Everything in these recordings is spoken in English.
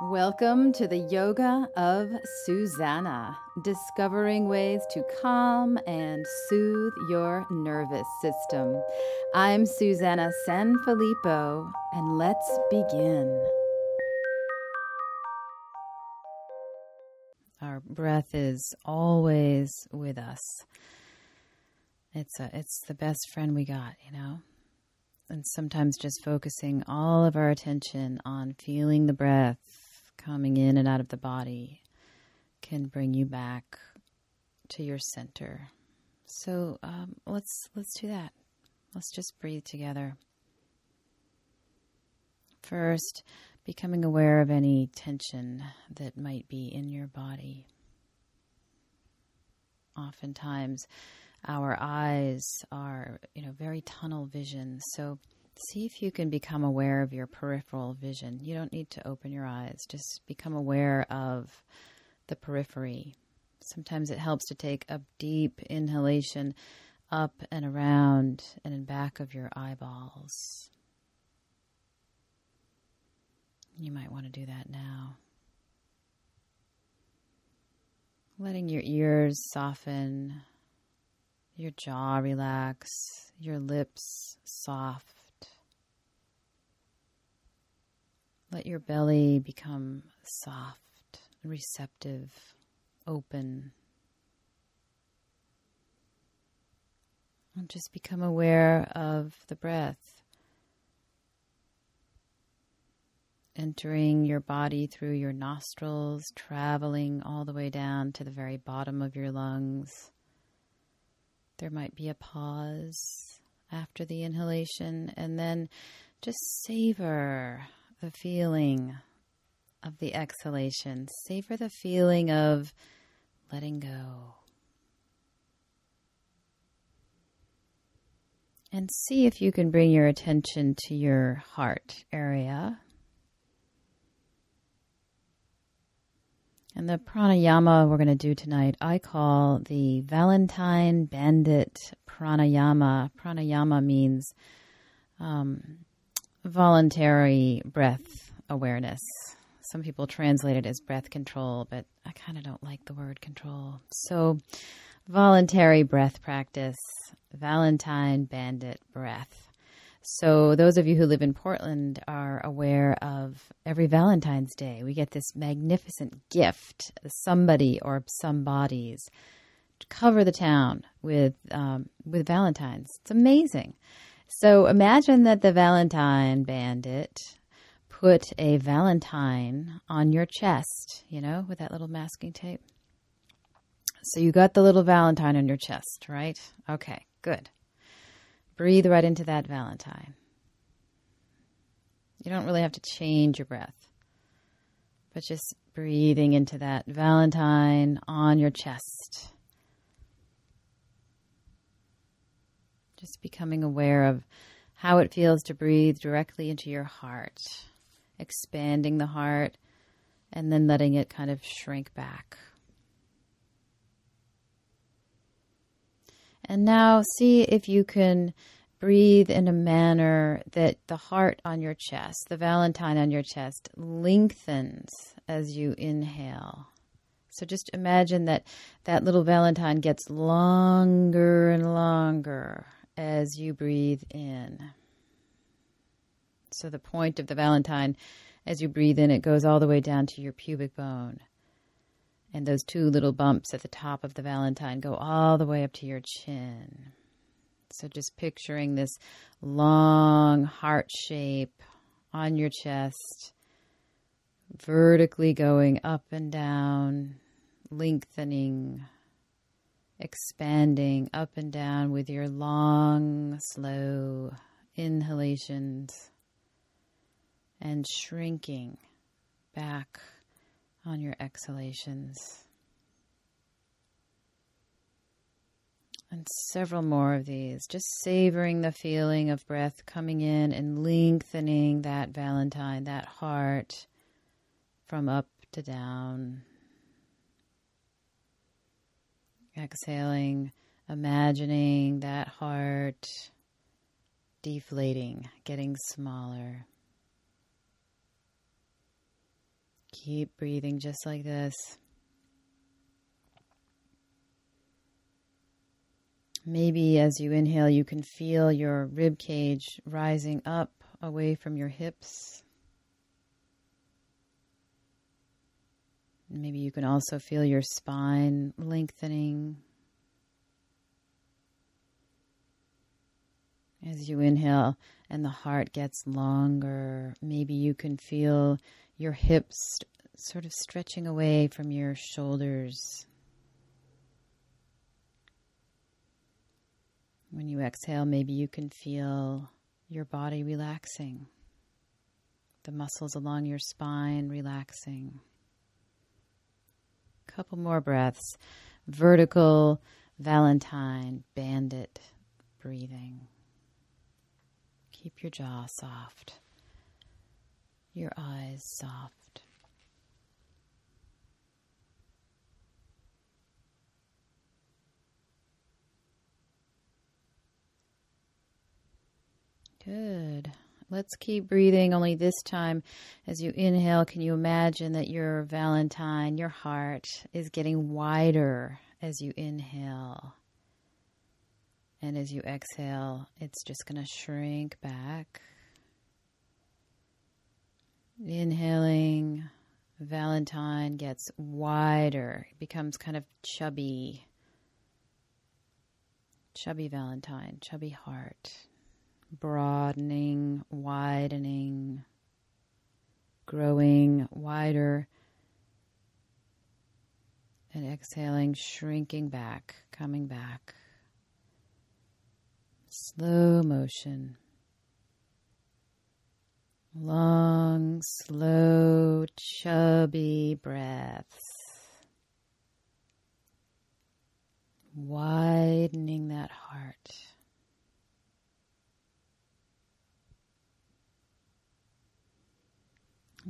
Welcome to the Yoga of Susannah, discovering ways to calm and soothe your nervous system. I'm Susannah Sanfilippo, and let's begin. Our breath is always with us. It's a, it's the best friend we got, you know. And sometimes just focusing all of our attention on feeling the breath coming in and out of the body can bring you back to your center. So um, let's let's do that. Let's just breathe together. First, becoming aware of any tension that might be in your body. Oftentimes, our eyes are, you know, very tunnel vision. So see if you can become aware of your peripheral vision. You don't need to open your eyes, just become aware of the periphery. Sometimes it helps to take a deep inhalation up and around and in back of your eyeballs. You might want to do that now. Letting your ears soften, your jaw relax, your lips soft Let your belly become soft, receptive, open. And just become aware of the breath entering your body through your nostrils, traveling all the way down to the very bottom of your lungs. There might be a pause after the inhalation, and then just savor the feeling of the exhalation. Savor the feeling of letting go. And see if you can bring your attention to your heart area. And the pranayama we're going to do tonight, I call the Valentine Bandit Pranayama. Pranayama means um, voluntary breath awareness. Some people translate it as breath control, but I kind of don't like the word control. So, voluntary breath practice, Valentine Bandit breath. So, those of you who live in Portland are aware of every Valentine's Day, we get this magnificent gift, somebody or some bodies to cover the town with um, with Valentines. It's amazing. So imagine that the Valentine bandit put a Valentine on your chest, you know, with that little masking tape. So you got the little Valentine on your chest, right? Okay, good. Breathe right into that Valentine. You don't really have to change your breath, but just breathing into that Valentine on your chest. Just becoming aware of how it feels to breathe directly into your heart, expanding the heart, and then letting it kind of shrink back. And now see if you can breathe in a manner that the heart on your chest, the valentine on your chest, lengthens as you inhale. So just imagine that that little valentine gets longer and longer as you breathe in. So the point of the Valentine, as you breathe in, it goes all the way down to your pubic bone. And those two little bumps at the top of the Valentine go all the way up to your chin. So just picturing this long heart shape on your chest, vertically going up and down, lengthening expanding up and down with your long, slow inhalations and shrinking back on your exhalations. And several more of these, just savoring the feeling of breath coming in and lengthening that Valentine, that heart from up to down Exhaling, imagining that heart deflating, getting smaller. Keep breathing just like this. Maybe as you inhale, you can feel your rib cage rising up away from your hips. Maybe you can also feel your spine lengthening. As you inhale and the heart gets longer, maybe you can feel your hips sort of stretching away from your shoulders. When you exhale, maybe you can feel your body relaxing, the muscles along your spine relaxing. Couple more breaths. Vertical Valentine bandit breathing. Keep your jaw soft, your eyes soft. Good. Let's keep breathing. Only this time, as you inhale, can you imagine that your Valentine, your heart, is getting wider as you inhale? And as you exhale, it's just going to shrink back. Inhaling, Valentine gets wider, becomes kind of chubby. Chubby Valentine, chubby heart broadening, widening, growing wider, and exhaling, shrinking back, coming back. Slow motion. Long, slow, chubby breaths. Widening that heart.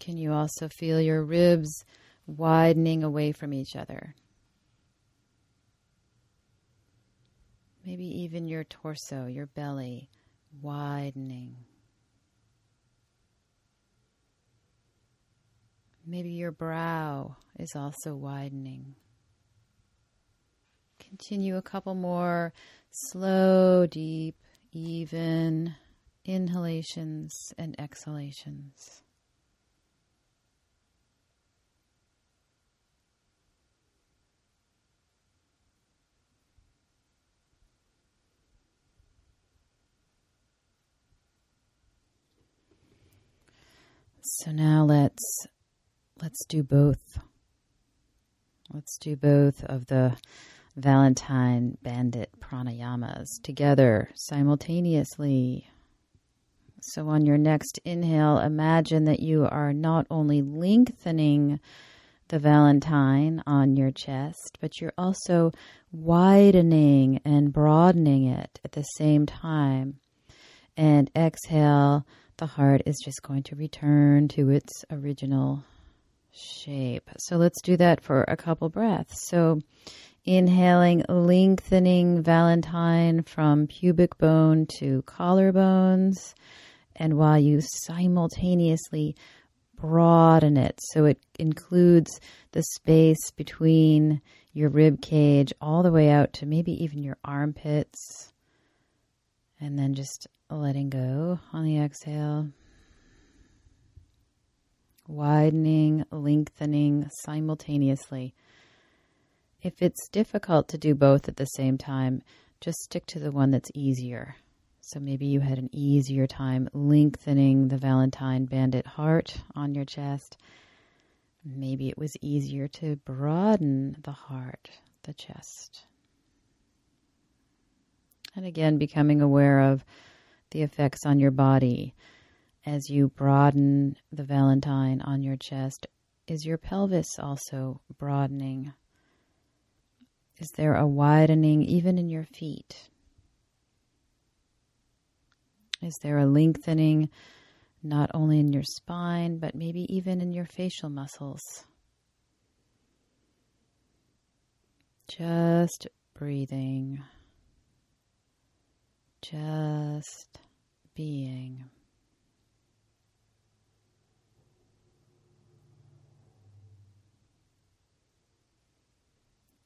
Can you also feel your ribs widening away from each other? Maybe even your torso, your belly widening. Maybe your brow is also widening. Continue a couple more slow, deep, even inhalations and exhalations. So now let's let's do both. Let's do both of the Valentine Bandit pranayamas together simultaneously. So on your next inhale, imagine that you are not only lengthening the Valentine on your chest, but you're also widening and broadening it at the same time. And exhale, the heart is just going to return to its original shape. So let's do that for a couple breaths. So inhaling, lengthening Valentine from pubic bone to collarbones. And while you simultaneously broaden it, so it includes the space between your rib cage all the way out to maybe even your armpits. And then just letting go on the exhale. Widening, lengthening simultaneously. If it's difficult to do both at the same time, just stick to the one that's easier. So maybe you had an easier time lengthening the Valentine Bandit heart on your chest. Maybe it was easier to broaden the heart, the chest. And again, becoming aware of the effects on your body as you broaden the Valentine on your chest. Is your pelvis also broadening? Is there a widening even in your feet? Is there a lengthening not only in your spine, but maybe even in your facial muscles? Just breathing just being.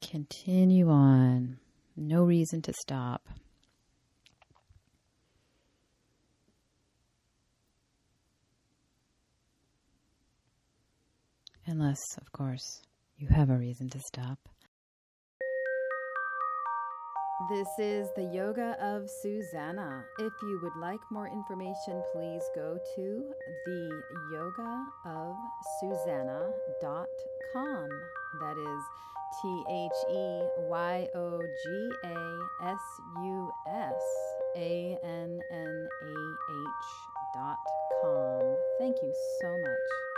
Continue on. No reason to stop. Unless, of course, you have a reason to stop. This is the Yoga of Susannah. If you would like more information, please go to the yogaofsusanna.com. That is T H E Y O G A S U S A N N A H dot com. Thank you so much.